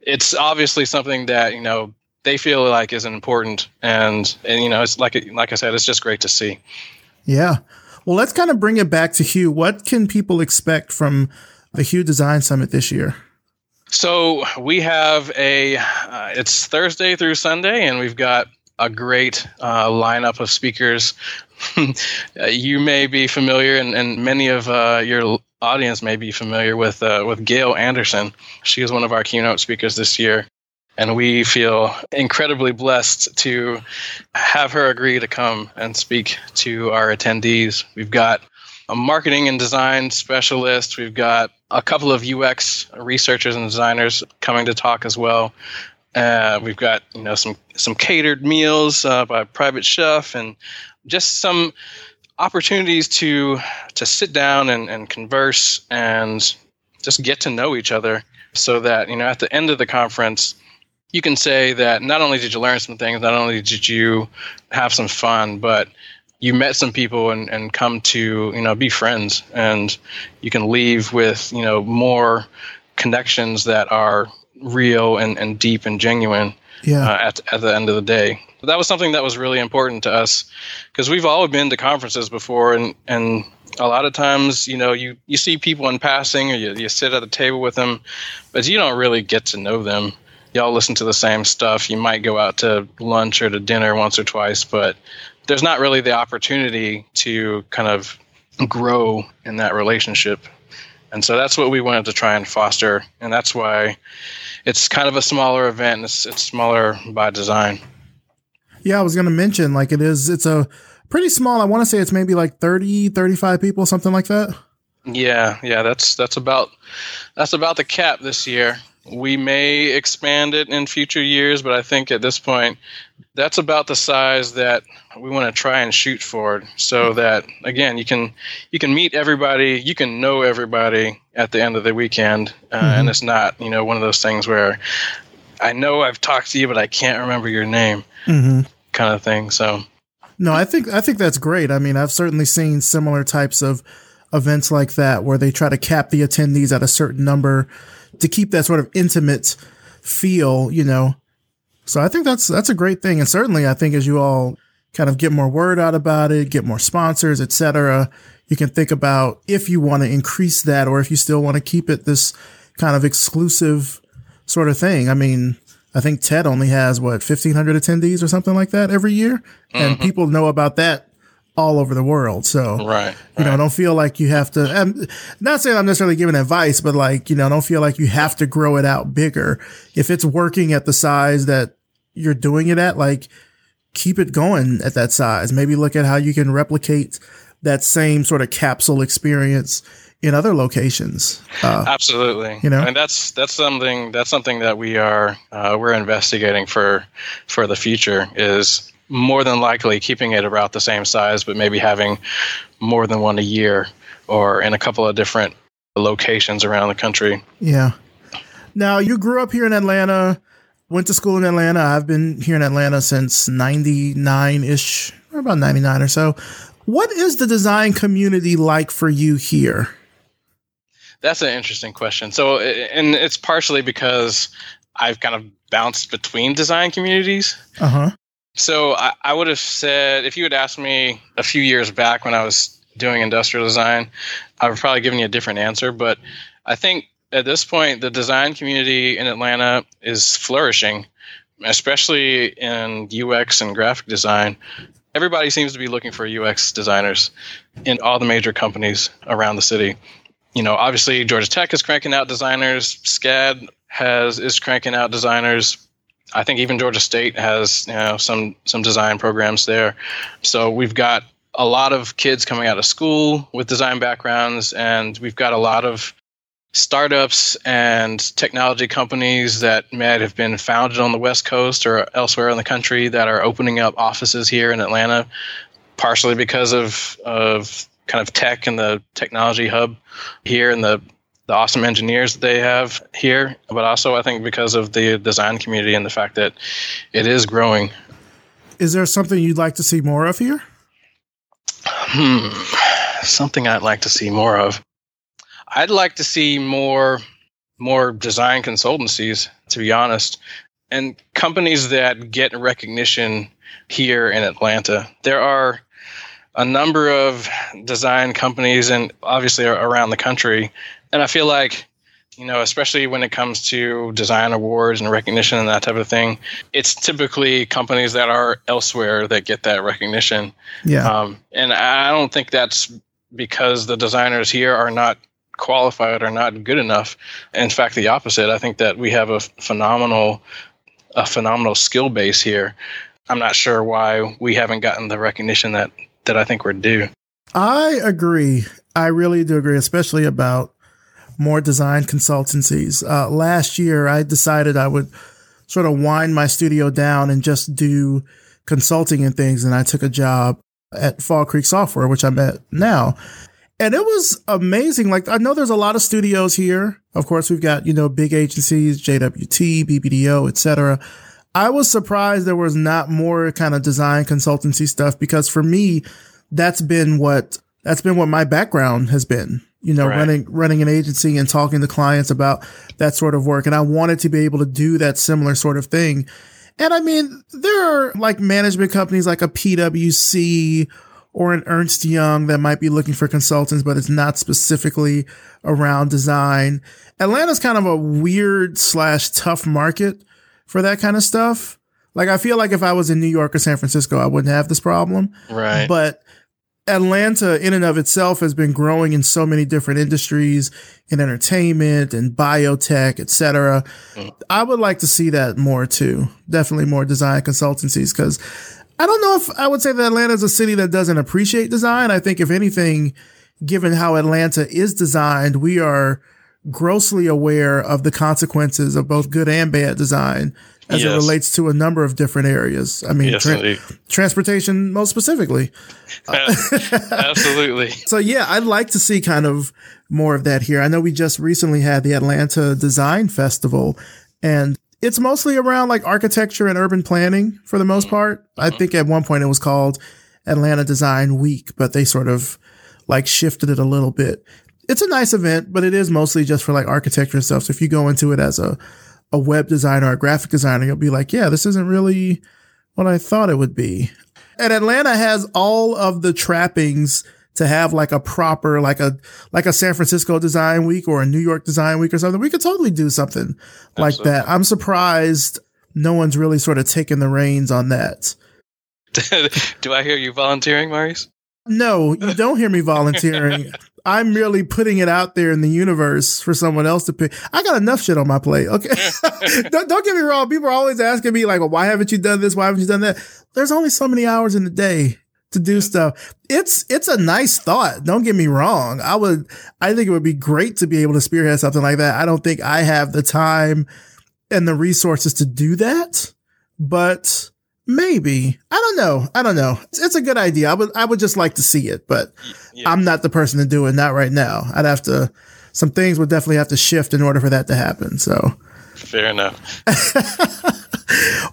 it's obviously something that you know they feel like is important, and and you know it's like like I said, it's just great to see. Yeah. Well, let's kind of bring it back to Hue. What can people expect from the Hue Design Summit this year? So we have a uh, it's Thursday through Sunday, and we've got a great uh, lineup of speakers you may be familiar, and, and many of uh, your audience may be familiar with uh, with Gail Anderson. She is one of our keynote speakers this year, and we feel incredibly blessed to have her agree to come and speak to our attendees. We've got a marketing and design specialist. We've got a couple of UX researchers and designers coming to talk as well. Uh, we've got you know some some catered meals uh, by a private chef and just some opportunities to to sit down and, and converse and just get to know each other so that you know at the end of the conference you can say that not only did you learn some things not only did you have some fun but you met some people and, and come to you know be friends. And you can leave with you know more connections that are real and, and deep and genuine yeah. Uh, at, at the end of the day. That was something that was really important to us because we've all been to conferences before and and a lot of times you know you you see people in passing or you, you sit at a table with them but you don't really get to know them. Y'all listen to the same stuff. You might go out to lunch or to dinner once or twice but there's not really the opportunity to kind of grow in that relationship and so that's what we wanted to try and foster and that's why it's kind of a smaller event it's, it's smaller by design yeah, I was going to mention like it is, it's a pretty small. I want to say it's maybe like 30, 35 people, something like that. Yeah, yeah, that's that's about that's about the cap this year. We may expand it in future years, but I think at this point, that's about the size that we want to try and shoot for. So that again, you can you can meet everybody, you can know everybody at the end of the weekend, uh, mm-hmm. and it's not you know one of those things where I know I've talked to you, but I can't remember your name, mm-hmm. kind of thing. So no, I think I think that's great. I mean, I've certainly seen similar types of events like that where they try to cap the attendees at a certain number to keep that sort of intimate feel, you know. So I think that's that's a great thing, and certainly I think as you all kind of get more word out about it, get more sponsors, etc., you can think about if you want to increase that or if you still want to keep it this kind of exclusive sort of thing. I mean, I think TED only has what 1500 attendees or something like that every year, and mm-hmm. people know about that all over the world. So, right, you know, don't feel like you have to. I'm not saying I'm necessarily giving advice, but like, you know, don't feel like you have to grow it out bigger. If it's working at the size that you're doing it at, like, keep it going at that size. Maybe look at how you can replicate that same sort of capsule experience in other locations. Uh, Absolutely, you know, and that's that's something that's something that we are uh, we're investigating for for the future is more than likely keeping it about the same size, but maybe having more than one a year or in a couple of different locations around the country. Yeah. Now, you grew up here in Atlanta, went to school in Atlanta. I've been here in Atlanta since 99 ish, or about 99 or so. What is the design community like for you here? That's an interesting question. So, and it's partially because I've kind of bounced between design communities. Uh huh. So I, I would have said if you had asked me a few years back when I was doing industrial design, I would probably given you a different answer. But I think at this point, the design community in Atlanta is flourishing, especially in UX and graphic design. Everybody seems to be looking for UX designers in all the major companies around the city. You know, obviously Georgia Tech is cranking out designers. SCAD has is cranking out designers. I think even Georgia State has you know some some design programs there. So we've got a lot of kids coming out of school with design backgrounds, and we've got a lot of startups and technology companies that might have been founded on the West Coast or elsewhere in the country that are opening up offices here in Atlanta, partially because of of kind of tech and the technology hub here and the the awesome engineers that they have here, but also I think because of the design community and the fact that it is growing. Is there something you'd like to see more of here? Hmm, something I'd like to see more of. I'd like to see more more design consultancies, to be honest, and companies that get recognition here in Atlanta. There are a number of design companies and obviously around the country and I feel like you know, especially when it comes to design awards and recognition and that type of thing, it's typically companies that are elsewhere that get that recognition. Yeah. Um, and I don't think that's because the designers here are not qualified or not good enough. In fact, the opposite. I think that we have a phenomenal, a phenomenal skill base here. I'm not sure why we haven't gotten the recognition that that I think we're due. I agree. I really do agree, especially about more design consultancies. Uh, last year, I decided I would sort of wind my studio down and just do consulting and things. And I took a job at Fall Creek Software, which I'm at now. And it was amazing. Like, I know there's a lot of studios here. Of course, we've got, you know, big agencies, JWT, BBDO, etc. I was surprised there was not more kind of design consultancy stuff because for me, that's been what, that's been what my background has been you know, right. running running an agency and talking to clients about that sort of work. And I wanted to be able to do that similar sort of thing. And I mean, there are like management companies like a PwC or an Ernst Young that might be looking for consultants, but it's not specifically around design. Atlanta's kind of a weird slash tough market for that kind of stuff. Like I feel like if I was in New York or San Francisco, I wouldn't have this problem. Right. But Atlanta in and of itself has been growing in so many different industries in entertainment and biotech, etc. Mm. I would like to see that more too. Definitely more design consultancies because I don't know if I would say that Atlanta is a city that doesn't appreciate design. I think if anything, given how Atlanta is designed, we are grossly aware of the consequences of both good and bad design as yes. it relates to a number of different areas. I mean, yes, tra- transportation most specifically. Absolutely. so yeah, I'd like to see kind of more of that here. I know we just recently had the Atlanta Design Festival and it's mostly around like architecture and urban planning for the most mm-hmm. part. I think at one point it was called Atlanta Design Week, but they sort of like shifted it a little bit. It's a nice event, but it is mostly just for like architecture and stuff. So if you go into it as a a web designer or a graphic designer, you'll be like, yeah, this isn't really what I thought it would be. And Atlanta has all of the trappings to have like a proper, like a, like a San Francisco design week or a New York design week or something. We could totally do something Absolutely. like that. I'm surprised no one's really sort of taken the reins on that. do I hear you volunteering, Maurice? No, you don't hear me volunteering. I'm merely putting it out there in the universe for someone else to pick. I got enough shit on my plate. Okay. don't, don't, get me wrong. People are always asking me like, well, why haven't you done this? Why haven't you done that? There's only so many hours in the day to do stuff. It's, it's a nice thought. Don't get me wrong. I would, I think it would be great to be able to spearhead something like that. I don't think I have the time and the resources to do that, but Maybe. I don't know. I don't know. It's, it's, a good idea. I would I would just like to see it, but yeah. I'm not the person to do it. Not right now. I'd have to. Some things would definitely have to shift in order for that to happen. So. Fair enough.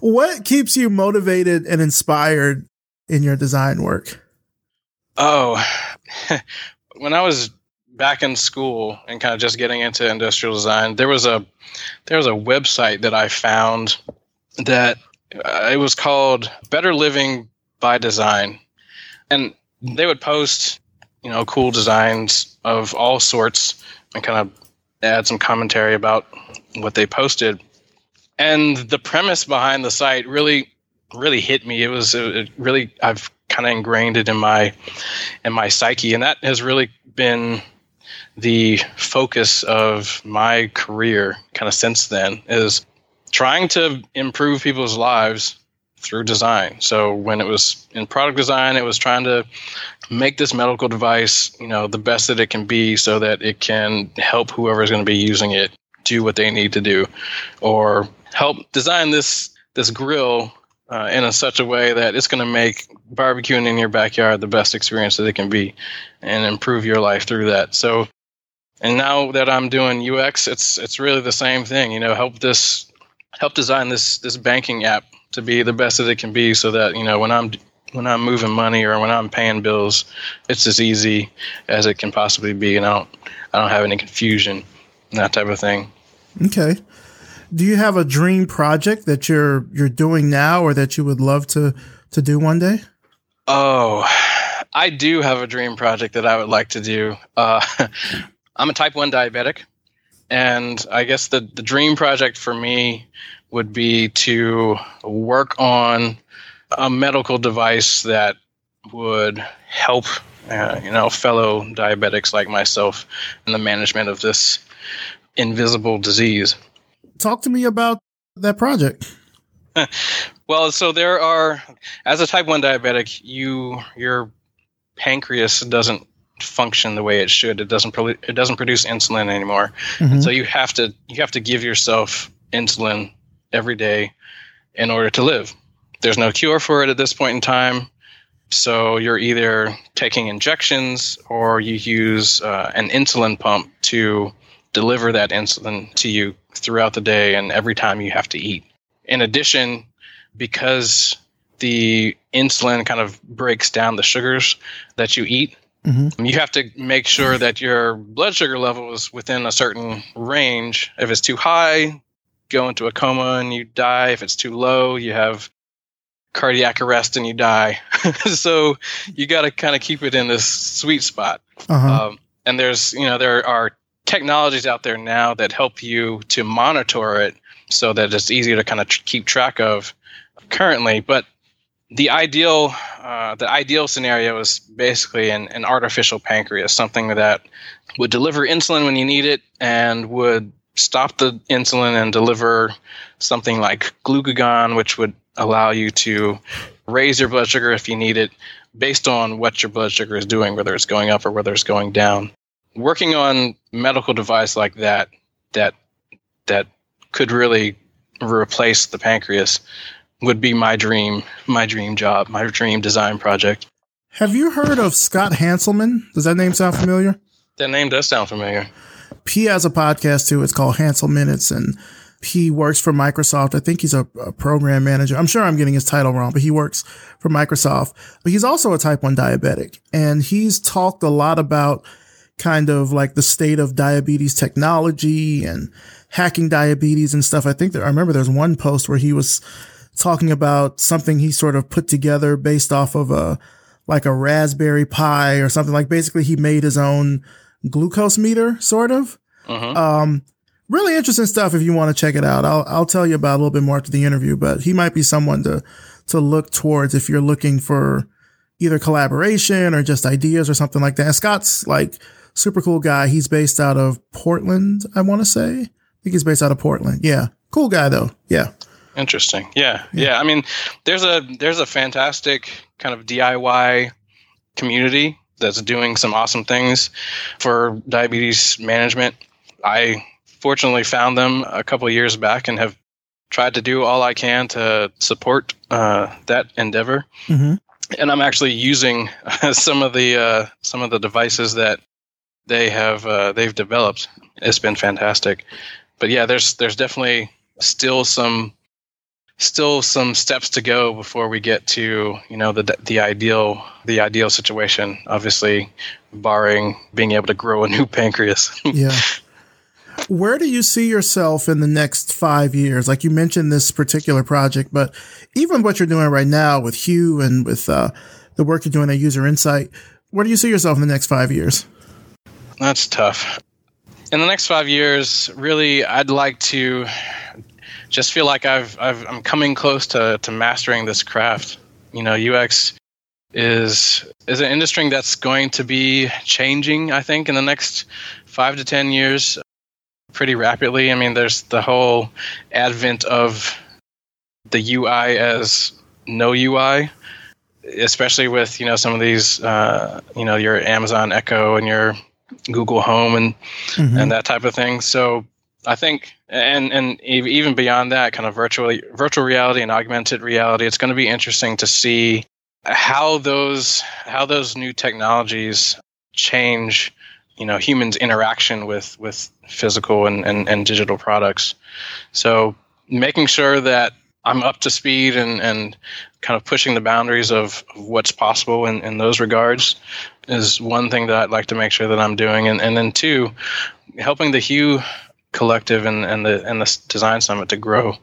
what keeps you motivated and inspired in your design work? Oh, when I was back in school and kind of just getting into industrial design, there was a there was a website that I found that uh, it was called Better Living by Design, and they would post, you know, cool designs of all sorts and kind of add some commentary about what they posted. And the premise behind the site really, really hit me. It was it really I've kind of ingrained it in my in my psyche, and that has really been the focus of my career kind of since then is trying to improve people's lives through design. So when it was in product design, it was trying to make this medical device, you know, the best that it can be so that it can help whoever is going to be using it do what they need to do or help design this this grill uh, in a such a way that it's going to make barbecuing in your backyard the best experience that it can be and improve your life through that. So and now that I'm doing UX, it's it's really the same thing, you know, help this help design this this banking app to be the best that it can be, so that you know when I'm when I'm moving money or when I'm paying bills, it's as easy as it can possibly be, and I don't I don't have any confusion, that type of thing. Okay. Do you have a dream project that you're you're doing now, or that you would love to to do one day? Oh, I do have a dream project that I would like to do. Uh, I'm a type one diabetic, and I guess the, the dream project for me would be to work on a medical device that would help uh, you know fellow diabetics like myself in the management of this invisible disease. Talk to me about that project. well, so there are as a type 1 diabetic, you your pancreas doesn't function the way it should. It doesn't pro- it doesn't produce insulin anymore. Mm-hmm. So you have to you have to give yourself insulin every day in order to live. There's no cure for it at this point in time. So you're either taking injections or you use uh, an insulin pump to deliver that insulin to you throughout the day and every time you have to eat. In addition, because the insulin kind of breaks down the sugars that you eat, Mm-hmm. You have to make sure that your blood sugar level is within a certain range. If it's too high, go into a coma and you die. If it's too low, you have cardiac arrest and you die. so you got to kind of keep it in this sweet spot. Uh-huh. Um, and there's, you know, there are technologies out there now that help you to monitor it so that it's easier to kind of tr- keep track of currently. But the ideal uh, the ideal scenario is basically an, an artificial pancreas, something that would deliver insulin when you need it and would stop the insulin and deliver something like glucagon, which would allow you to raise your blood sugar if you need it, based on what your blood sugar is doing, whether it's going up or whether it's going down. Working on medical device like that, that that could really replace the pancreas, would be my dream, my dream job, my dream design project. Have you heard of Scott Hanselman? Does that name sound familiar? That name does sound familiar. He has a podcast too. It's called Hanselminutes, and he works for Microsoft. I think he's a, a, program manager. I'm sure I'm getting his title wrong, but he works for Microsoft. But he's also a type 1 diabetic. And he's talked a lot about kind of like the state of diabetes technology and hacking diabetes and stuff. I think that I remember there's one post where he was talking about something he sort of put together based off of a like a Raspberry Pi or something like basically he made his own glucose meter sort of. Uh-huh. Um, really interesting stuff if you want to check it out. I'll I'll tell you about a little bit more after the interview, but he might be someone to to look towards if you're looking for either collaboration or just ideas or something like that. And Scott's like super cool guy. He's based out of Portland, I want to say. I think he's based out of Portland. Yeah. Cool guy though. Yeah. Interesting. Yeah. yeah. Yeah. I mean, there's a there's a fantastic kind of DIY community that's doing some awesome things for diabetes management. I fortunately found them a couple years back and have tried to do all I can to support uh, that endeavor. Mm-hmm. And I'm actually using some of the uh, some of the devices that they have uh, they've developed. It's been fantastic. But yeah, there's there's definitely still some still some steps to go before we get to you know the the ideal the ideal situation. Obviously, barring being able to grow a new pancreas. yeah. Where do you see yourself in the next five years? Like you mentioned this particular project, but even what you're doing right now with Hue and with uh, the work you're doing at User Insight, where do you see yourself in the next five years? That's tough. In the next five years, really, I'd like to just feel like I've, I've I'm coming close to, to mastering this craft. You know, UX is is an industry that's going to be changing. I think in the next five to ten years pretty rapidly. I mean, there's the whole advent of the UI as no UI, especially with you know some of these uh, you know your Amazon Echo and your Google Home and mm-hmm. and that type of thing. So I think and and even beyond that, kind of virtual virtual reality and augmented reality, it's going to be interesting to see how those how those new technologies change you know humans interaction with with physical and, and, and digital products so making sure that i'm up to speed and, and kind of pushing the boundaries of, what's possible in, in those regards is one thing that i'd like to make sure that i'm doing. And, and then two helping the hue collective and, and the and the design summit to grow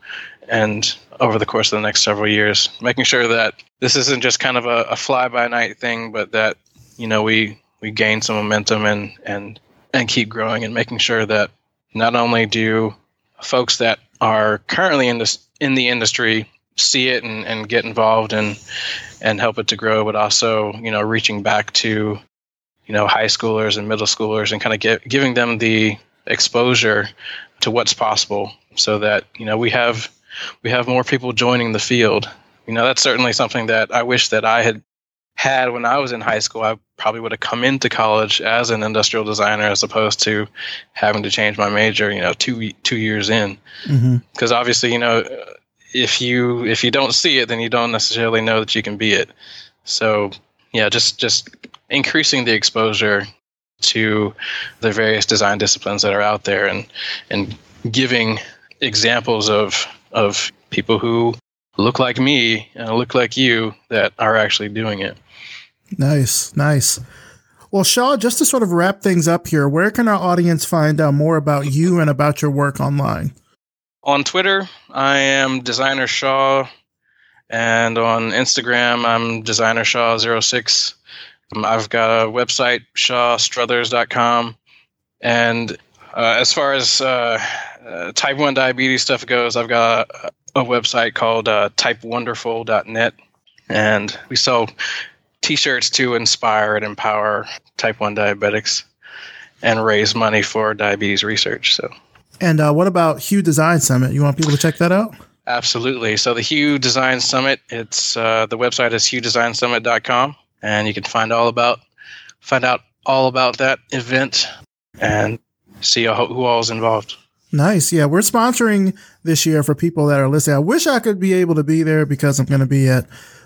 and over the course of the next several years making sure that this isn't just kind of a, a fly by night thing but that you know we we gain some momentum and and and keep growing and making sure that not only do folks that are currently in this in the industry see it and, and get involved and and help it to grow, but also you know reaching back to you know high schoolers and middle schoolers and kind of get, giving them the exposure to what's possible, so that you know we have we have more people joining the field. You know that's certainly something that I wish that I had had when I was in high school, I probably would have come into college as an industrial designer as opposed to having to change my major, you know, two two years in. Because mm-hmm. obviously, you know, if you if you don't see it, then you don't necessarily know that you can be it. So yeah, just just increasing the exposure to the various design disciplines that are out there and and giving examples of of people who look like me and look like you that are actually doing it. Nice, nice. Well, Shaw, just to sort of wrap things up here, where can our audience find out more about you and about your work online? On Twitter, I am Designer Shaw, and on Instagram, I'm Designer Shaw 06. Um, I've got a website, shawstrothers.com. And uh, as far as uh, uh, type 1 diabetes stuff goes, I've got a, a website called uh, typewonderful.net. And we sell t-shirts to inspire and empower type 1 diabetics and raise money for diabetes research so and uh, what about hue design summit you want people to check that out absolutely so the hue design summit it's uh, the website is huedesignsummit.com and you can find all about find out all about that event and see who all is involved. Nice. Yeah, we're sponsoring this year for people that are listening. I wish I could be able to be there because I'm going to be at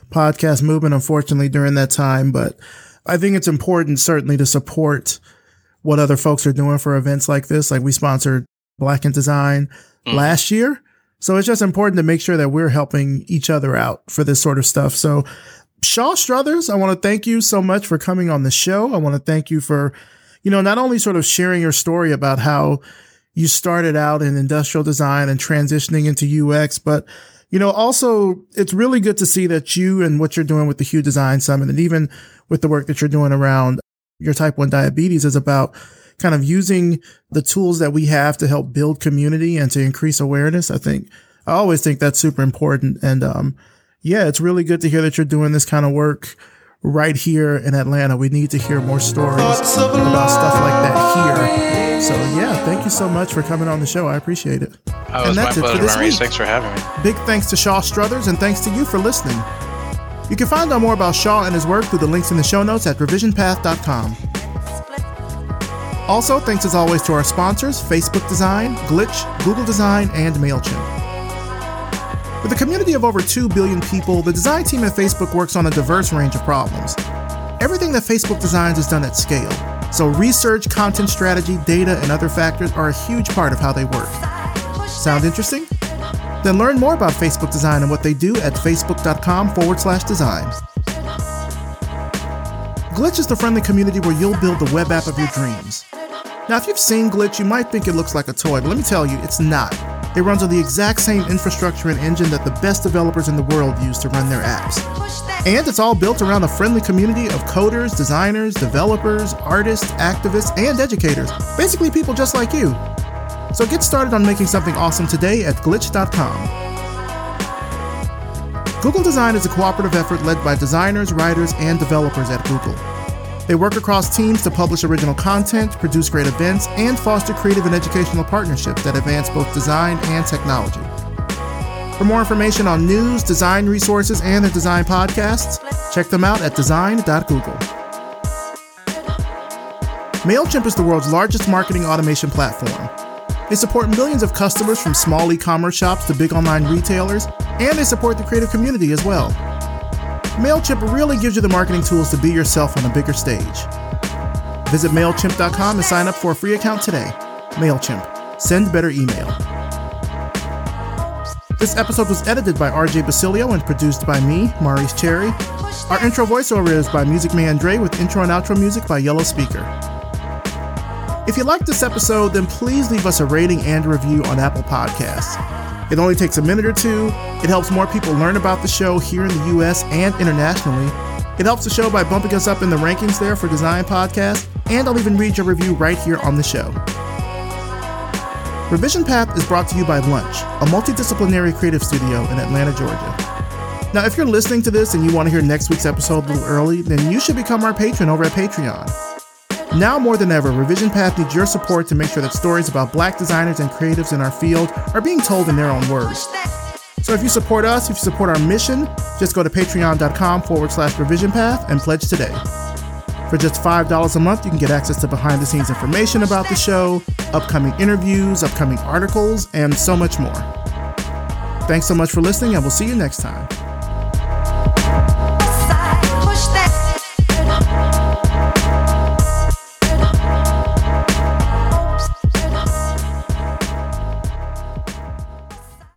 Podcast Movement, unfortunately, during that time. But I think it's important, certainly, to support what other folks are doing for events like this. Like we sponsored Black in Design mm. last year. So it's just important to make sure that we're helping each other out for this sort of stuff. So, Shaw Strothers, I want to thank you so much for coming on the show. I want to thank you for, you know, not only sort of sharing your story about how you started out in industrial design and transitioning into UX, but you know, also it's really good to see that you and what you're doing with the Hue Design Summit and even with the work that you're doing around your type 1 diabetes is about kind of using the tools that we have to help build community and to increase awareness. I think I always think that's super important. And, um, yeah, it's really good to hear that you're doing this kind of work right here in Atlanta. We need to hear more stories about stuff like that here. So yeah, thank you so much for coming on the show. I appreciate it. Oh, and that's it for this week. Thanks for having me. Big thanks to Shaw Strothers and thanks to you for listening. You can find out more about Shaw and his work through the links in the show notes at revisionpath.com. Also, thanks as always to our sponsors Facebook Design, Glitch, Google Design, and MailChimp. With a community of over 2 billion people, the design team at Facebook works on a diverse range of problems. Everything that Facebook designs is done at scale, so research, content strategy, data, and other factors are a huge part of how they work. Sound interesting? Then learn more about Facebook design and what they do at facebook.com forward slash design. Glitch is the friendly community where you'll build the web app of your dreams. Now, if you've seen Glitch, you might think it looks like a toy, but let me tell you, it's not. It runs on the exact same infrastructure and engine that the best developers in the world use to run their apps. And it's all built around a friendly community of coders, designers, developers, artists, activists, and educators. Basically, people just like you. So get started on making something awesome today at glitch.com. Google Design is a cooperative effort led by designers, writers, and developers at Google. They work across teams to publish original content, produce great events, and foster creative and educational partnerships that advance both design and technology. For more information on news, design resources, and their design podcasts, check them out at design.google. MailChimp is the world's largest marketing automation platform. They support millions of customers from small e commerce shops to big online retailers, and they support the creative community as well. MailChimp really gives you the marketing tools to be yourself on a bigger stage. Visit MailChimp.com and sign up for a free account today. MailChimp. Send better email. This episode was edited by RJ Basilio and produced by me, Maurice Cherry. Our intro voiceover is by Music Man Dre with intro and outro music by Yellow Speaker. If you liked this episode, then please leave us a rating and review on Apple Podcasts. It only takes a minute or two. It helps more people learn about the show here in the US and internationally. It helps the show by bumping us up in the rankings there for Design Podcast, and I'll even read your review right here on the show. Revision Path is brought to you by Lunch, a multidisciplinary creative studio in Atlanta, Georgia. Now, if you're listening to this and you want to hear next week's episode a little early, then you should become our patron over at Patreon. Now more than ever, Revision Path needs your support to make sure that stories about black designers and creatives in our field are being told in their own words. So if you support us, if you support our mission, just go to patreon.com forward slash revision path and pledge today. For just $5 a month, you can get access to behind the scenes information about the show, upcoming interviews, upcoming articles, and so much more. Thanks so much for listening, and we'll see you next time.